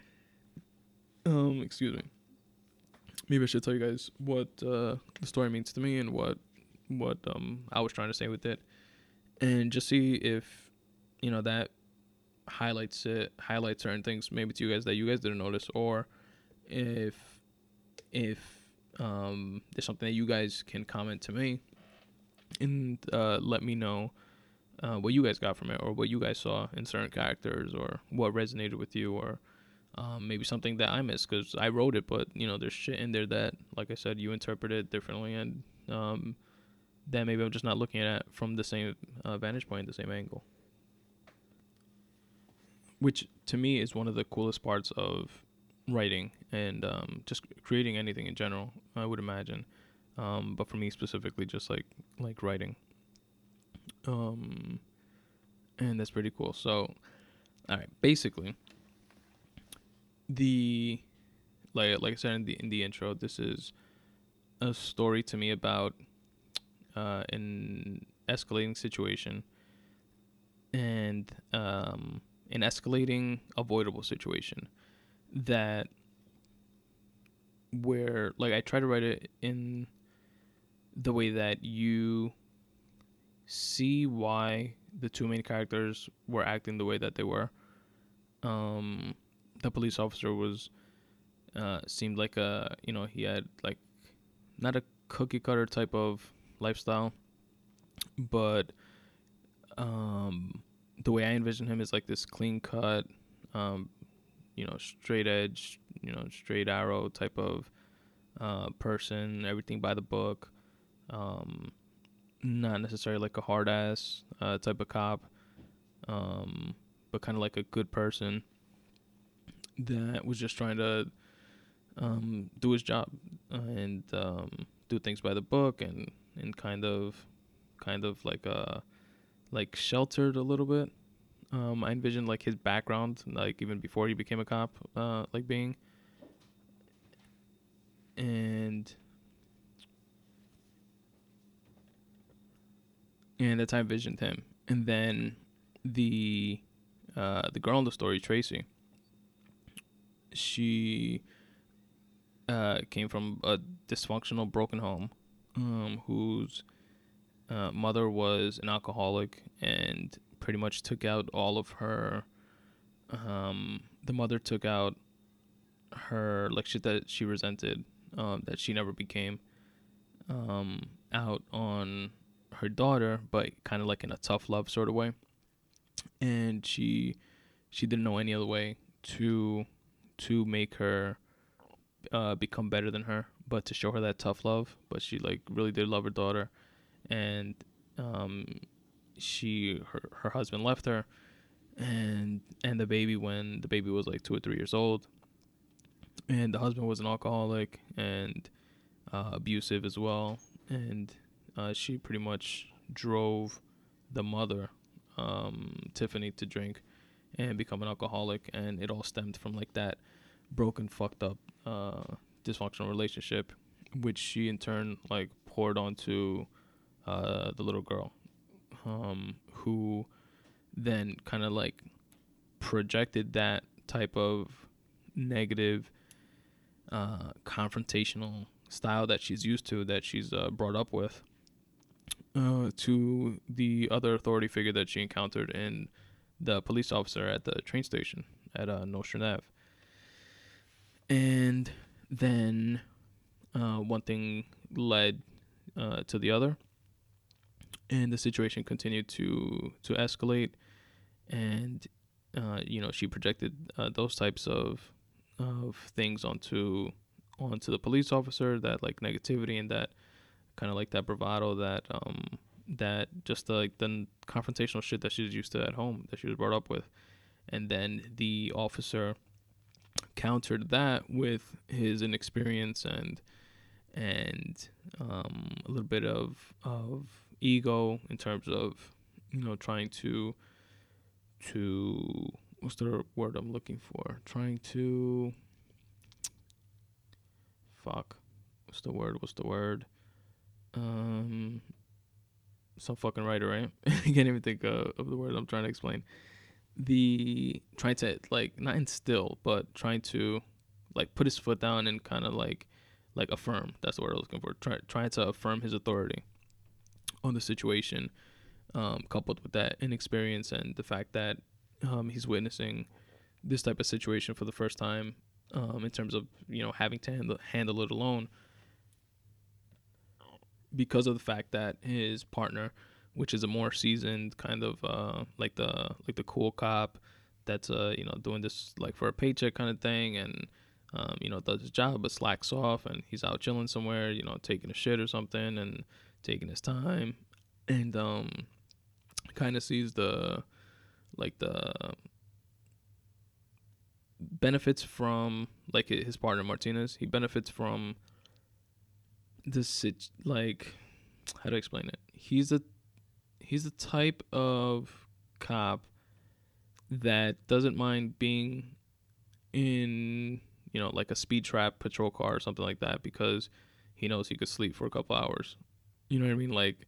Speaker 1: Um, excuse me. Maybe I should tell you guys what uh, the story means to me and what what um, I was trying to say with it, and just see if you know that highlights it highlights certain things maybe to you guys that you guys didn't notice, or if if um, there's something that you guys can comment to me and uh, let me know uh, what you guys got from it or what you guys saw in certain characters or what resonated with you or um, maybe something that I missed because I wrote it, but you know, there's shit in there that, like I said, you interpreted differently and um, that maybe I'm just not looking at it from the same uh, vantage point, the same angle. Which to me is one of the coolest parts of writing and um, just creating anything in general. I would imagine, um, but for me specifically, just like like writing. Um, and that's pretty cool. So, all right, basically, the like like I said in the in the intro, this is a story to me about uh, an escalating situation and um, an escalating avoidable situation that where like I try to write it in the way that you see why the two main characters were acting the way that they were. Um, the police officer was uh, seemed like a you know he had like not a cookie cutter type of lifestyle, but um, the way I envision him is like this clean cut, um, you know, straight edge, you know, straight arrow type of uh, person, everything by the book. Um, not necessarily like a hard ass uh, type of cop, um, but kind of like a good person that was just trying to um, do his job and um, do things by the book and, and kind of kind of like uh like sheltered a little bit um, I envisioned like his background, like even before he became a cop, uh, like being, and and that's how I envisioned him. And then the uh, the girl in the story, Tracy, she uh, came from a dysfunctional, broken home, um, whose uh, mother was an alcoholic and pretty much took out all of her. Um, the mother took out her like shit that she resented, um, that she never became, um, out on her daughter, but kind of like in a tough love sort of way. And she she didn't know any other way to to make her uh, become better than her, but to show her that tough love. But she like really did love her daughter, and um, she her, her husband left her and and the baby when the baby was like two or three years old and the husband was an alcoholic and uh, abusive as well and uh, she pretty much drove the mother um, tiffany to drink and become an alcoholic, and it all stemmed from like that broken, fucked up, uh, dysfunctional relationship, which she in turn like poured onto uh, the little girl, um, who then kind of like projected that type of negative, uh, confrontational style that she's used to, that she's uh, brought up with, uh, to the other authority figure that she encountered in the police officer at the train station at uh. And then uh, one thing led uh, to the other, and the situation continued to to escalate. And uh, you know, she projected uh, those types of of things onto onto the police officer. That like negativity and that kind of like that bravado that um that just the, like the confrontational shit that she was used to at home that she was brought up with and then the officer countered that with his inexperience and and um, a little bit of of ego in terms of you know trying to to what's the word I'm looking for? Trying to fuck what's the word what's the word? Um some fucking writer right? I can't even think uh, of the word I'm trying to explain. The trying to like not instill but trying to like put his foot down and kind of like like affirm. That's the word i was looking for. Try, trying to affirm his authority on the situation um, coupled with that inexperience and the fact that um, he's witnessing this type of situation for the first time um, in terms of you know having to handle, handle it alone. Because of the fact that his partner which is a more seasoned kind of uh, like the like the cool cop that's uh you know doing this like for a paycheck kind of thing and um, you know does his job but slacks off and he's out chilling somewhere you know taking a shit or something and taking his time and um kind of sees the like the benefits from like his partner Martinez. He benefits from this like how to explain it? He's a he's the type of cop that doesn't mind being in you know like a speed trap patrol car or something like that because he knows he could sleep for a couple hours you know what i mean? Like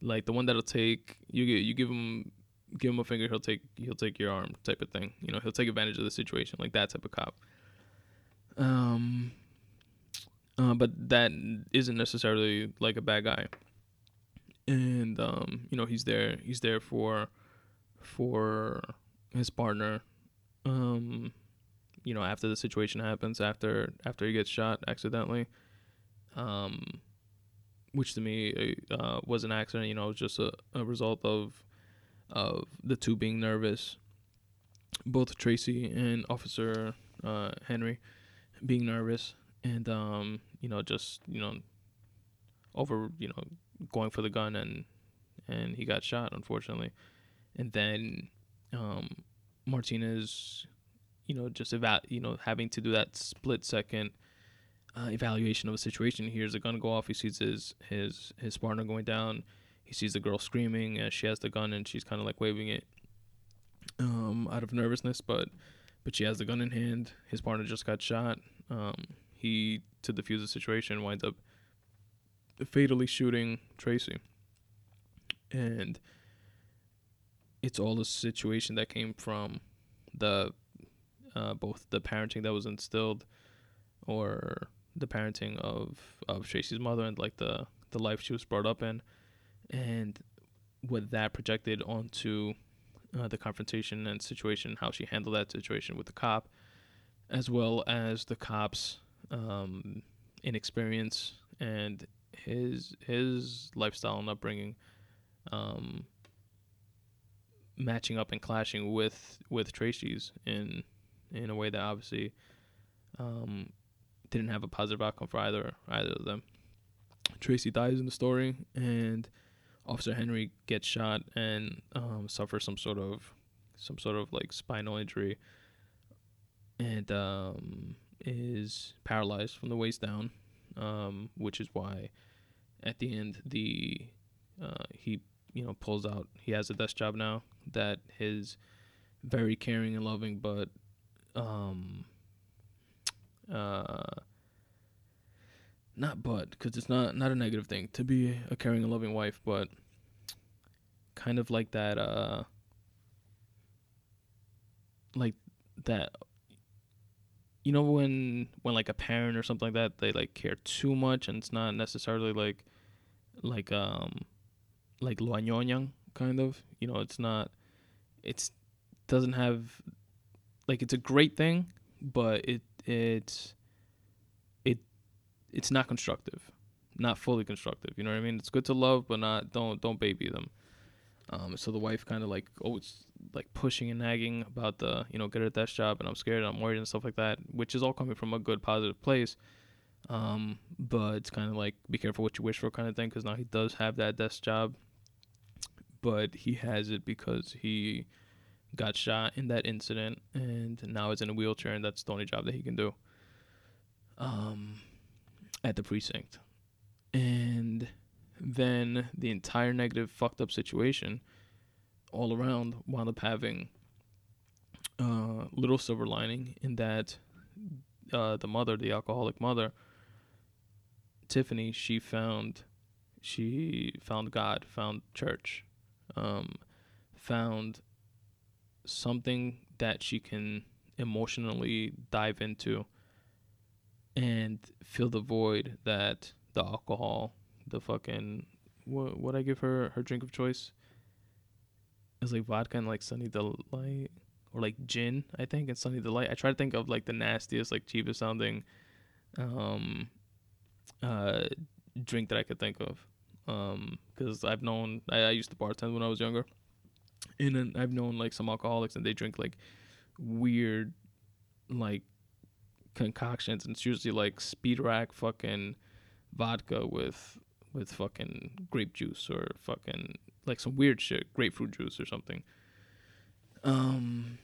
Speaker 1: like the one that'll take you you give him give him a finger he'll take he'll take your arm type of thing. You know he'll take advantage of the situation like that type of cop. Um uh, but that isn't necessarily like a bad guy. And um, you know he's there he's there for for his partner. Um, you know after the situation happens after after he gets shot accidentally. Um, which to me uh, was an accident you know it was just a, a result of of the two being nervous. Both Tracy and officer uh, Henry being nervous and um, you know just you know over you know going for the gun and and he got shot unfortunately. And then um, Martinez you know just eva- you know having to do that split second uh, evaluation of a situation. He hears the gun go off. He sees his his his partner going down. He sees the girl screaming as she has the gun and she's kind of like waving it um, out of nervousness but but she has the gun in hand. His partner just got shot. Um, he to defuse the situation winds up fatally shooting Tracy. And it's all a situation that came from the uh, both the parenting that was instilled or the parenting of of Tracy's mother and like the the life she was brought up in. And what that projected onto uh, the confrontation and situation how she handled that situation with the cop as well as the cops um, inexperience and his his lifestyle and upbringing um, matching up and clashing with with Tracy's in in a way that obviously um, didn't have a positive outcome for either either of them. Tracy dies in the story, and Officer Henry gets shot and um, suffers some sort of some sort of like spinal injury, and um, is paralyzed from the waist down, um, which is why at the end the uh, he you know pulls out he has a desk job now that his very caring and loving, but um, uh, not but because it's not not a negative thing. To be a caring and loving wife, but kind of like that uh like that you know when when like a parent or something like that they like care too much and it's not necessarily like like um like loanyonyang kind of you know it's not it's doesn't have like it's a great thing but it it's it it's not constructive not fully constructive you know what i mean? It's good to love but not don't don't baby them. Um so the wife kind of like oh it's like pushing and nagging about the you know get her desk job and i'm scared and i'm worried and stuff like that which is all coming from a good positive place. Um but it's kind of like be careful what you wish for kind of thing because now he does have that desk job but he has it because he got shot in that incident and now is in a wheelchair and that's the only job that he can do um at the precinct. And then the entire negative fucked up situation all around wound up having uh little silver lining in that uh the mother the alcoholic mother tiffany she found she found god found church um found something that she can emotionally dive into and fill the void that the alcohol, the fucking what what I give her her drink of choice is like vodka and like Sunny Delight or like gin, I think, and Sunny Delight. I try to think of like the nastiest, like cheapest sounding um uh drink that I could think of. Um, because I've known I, I used to bartend when I was younger and then I've known like some alcoholics and they drink like weird like concoctions and it's usually like speed rack fucking vodka with with fucking grape juice or fucking like some weird shit, grapefruit juice or something. Um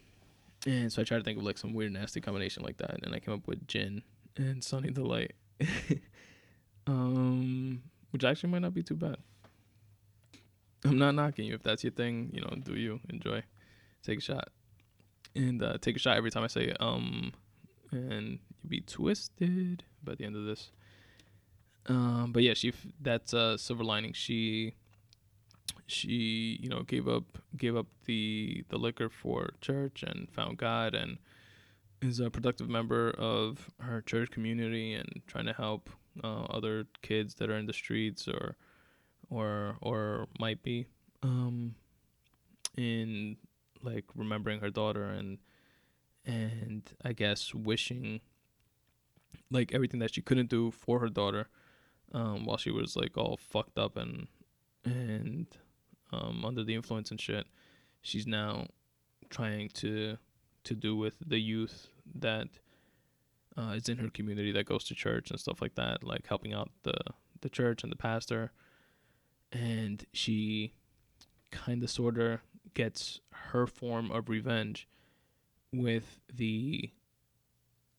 Speaker 1: and so I tried to think of like some weird nasty combination like that and I came up with gin and Sunny Delight. um which actually might not be too bad. I'm not knocking you. If that's your thing, you know, do you enjoy? Take a shot, and uh, take a shot every time I say um, and you'll be twisted by the end of this. Um, but yeah, she that's a silver lining. She she you know gave up gave up the the liquor for church and found God and is a productive member of her church community and trying to help uh, other kids that are in the streets or or or might be um in like remembering her daughter and and I guess wishing like everything that she couldn't do for her daughter um while she was like all fucked up and and um under the influence and shit she's now trying to to do with the youth that uh, is in her community that goes to church and stuff like that like helping out the the church and the pastor and she kind of sort of gets her form of revenge with the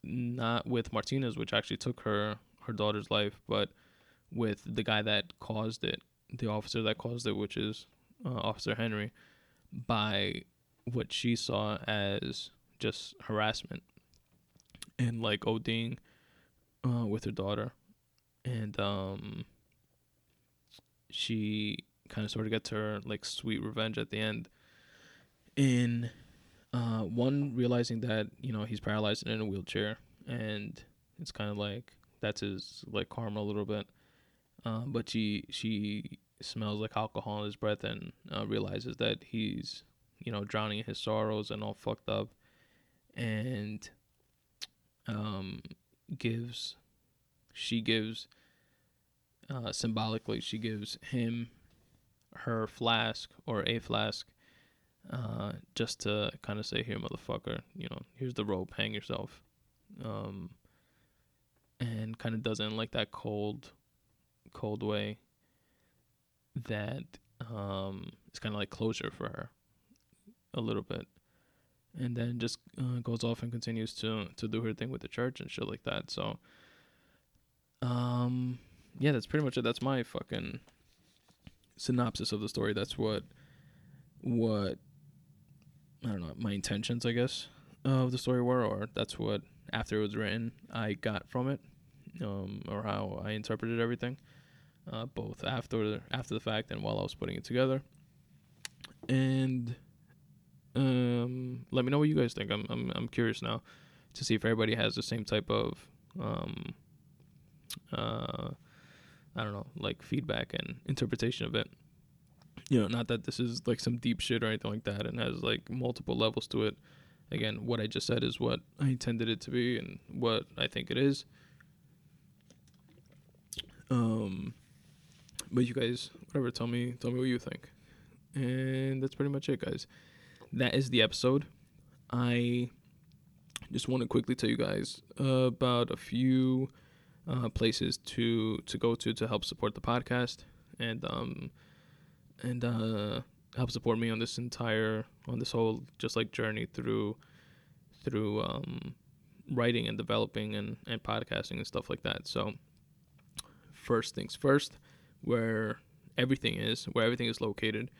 Speaker 1: not with Martinez which actually took her her daughter's life but with the guy that caused it the officer that caused it which is uh, officer Henry by what she saw as just harassment and like ODing uh, with her daughter. And um she kind of sort of gets her like sweet revenge at the end. In uh, one realizing that you know he's paralyzed and in a wheelchair and it's kind of like that's his like karma a little bit. Um, but she she smells like alcohol in his breath and uh, realizes that he's you know drowning in his sorrows and all fucked up. And um gives she gives uh, symbolically she gives him her flask or a flask uh, just to kind of say here motherfucker you know here's the rope hang yourself. Um, and kind of doesn't like that cold cold way that um, it's kind of like closure for her a little bit. And then just uh, goes off and continues to to do her thing with the church and shit like that so um yeah, that's pretty much it. That's my fucking synopsis of the story. That's what what I don't know my intentions, I guess, of the story were, or that's what after it was written I got from it, um, or how I interpreted everything, uh, both after after the fact and while I was putting it together. And um, let me know what you guys think. I'm I'm I'm curious now to see if everybody has the same type of um, uh, I don't know, like feedback and interpretation of it. You know, not that this is like some deep shit or anything like that, and has like multiple levels to it. Again, what I just said is what I intended it to be and what I think it is. Um, but you guys, whatever, tell me, tell me what you think, and that's pretty much it, guys. That is the episode. I just want to quickly tell you guys about a few uh, places to to go to to help support the podcast and um and uh help support me on this entire on this whole just like journey through through um writing and developing and and podcasting and stuff like that. So first things first where everything is where everything is located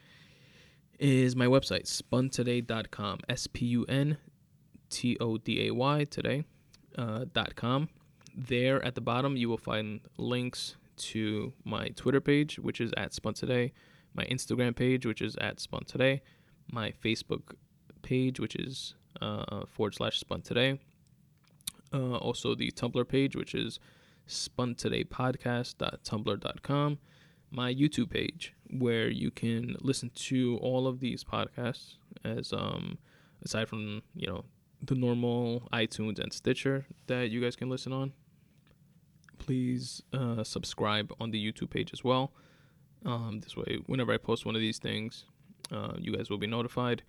Speaker 1: is my website spuntoday.com s p u n t o d a y today uh, there at the bottom, you will find links to my Twitter page, which is at Spun Today, my Instagram page, which is at Spun Today, my Facebook page, which is uh, forward slash Spun Today. Uh, also, the Tumblr page, which is Spun Today Podcast.tumblr.com. My YouTube page, where you can listen to all of these podcasts, as um, aside from you know the normal iTunes and Stitcher that you guys can listen on please uh, subscribe on the YouTube page as well. Um, this way, whenever I post one of these things, uh, you guys will be notified.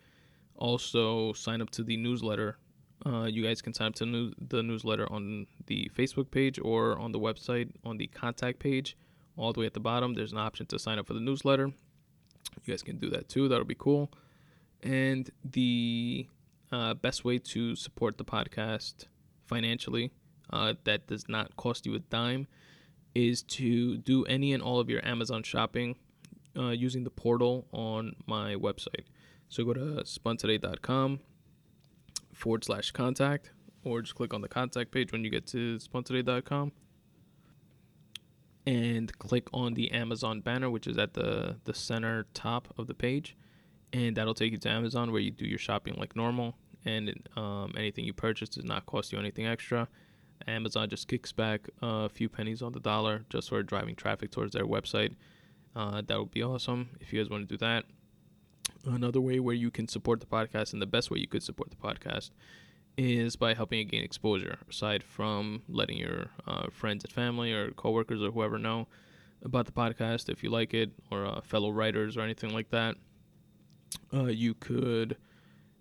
Speaker 1: Also, sign up to the newsletter. Uh, you guys can sign up to new- the newsletter on the Facebook page or on the website on the contact page. All the way at the bottom, there's an option to sign up for the newsletter. You guys can do that too. That'll be cool. And the uh, best way to support the podcast financially uh, that does not cost you a dime is to do any and all of your Amazon shopping uh, using the portal on my website. So go to spuntoday.com forward slash contact or just click on the contact page when you get to spuntoday.com and click on the Amazon banner, which is at the, the center top of the page. And that'll take you to Amazon where you do your shopping like normal. And um, anything you purchase does not cost you anything extra. Amazon just kicks back a few pennies on the dollar just for driving traffic towards their website. Uh, that would be awesome if you guys want to do that. Another way where you can support the podcast, and the best way you could support the podcast, is by helping it gain exposure. Aside from letting your uh, friends and family or coworkers or whoever know about the podcast, if you like it, or uh, fellow writers or anything like that, uh, you could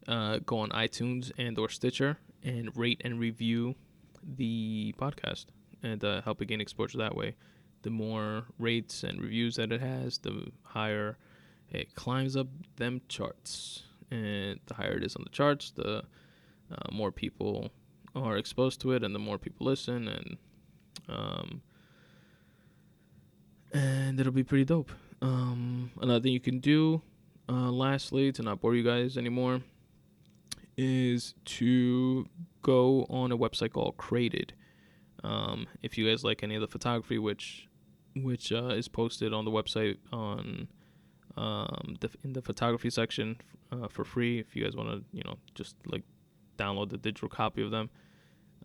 Speaker 1: uh, go on iTunes and or Stitcher and rate and review the podcast and uh, help it gain exposure that way. The more rates and reviews that it has, the higher it climbs up them charts. And the higher it is on the charts, the uh, more people are exposed to it, and the more people listen, and um, and it'll be pretty dope. Um, another thing you can do, uh, lastly, to not bore you guys anymore, is to go on a website called Crated. Um, if you guys like any of the photography, which which uh, is posted on the website on um, the, in the photography section uh, for free, if you guys want to, you know, just like download the digital copy of them,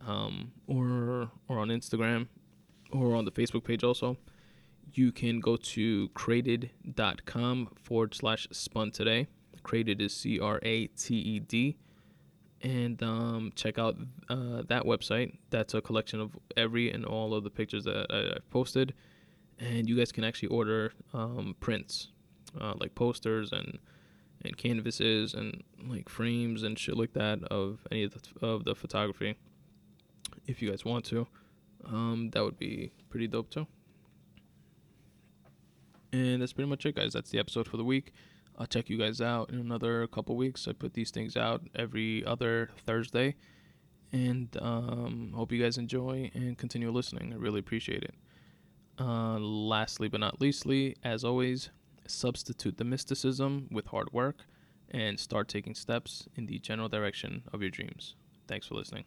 Speaker 1: um, or or on Instagram, or on the Facebook page also. You can go to crated.com forward slash spun today. Crated is C R A T E D and um, check out uh, that website. That's a collection of every and all of the pictures that I, have posted, and you guys can actually order um, prints, uh, like posters and and canvases and like frames and shit like that of any of the of the photography. If you guys want to, um, that would be pretty dope too. And that's pretty much it, guys. That's the episode for the week. I'll check you guys out in another couple weeks. I put these things out every other Thursday. And um, hope you guys enjoy and continue listening. I really appreciate it. Uh, lastly but not leastly, as always, substitute the mysticism with hard work and start taking steps in the general direction of your dreams. Thanks for listening.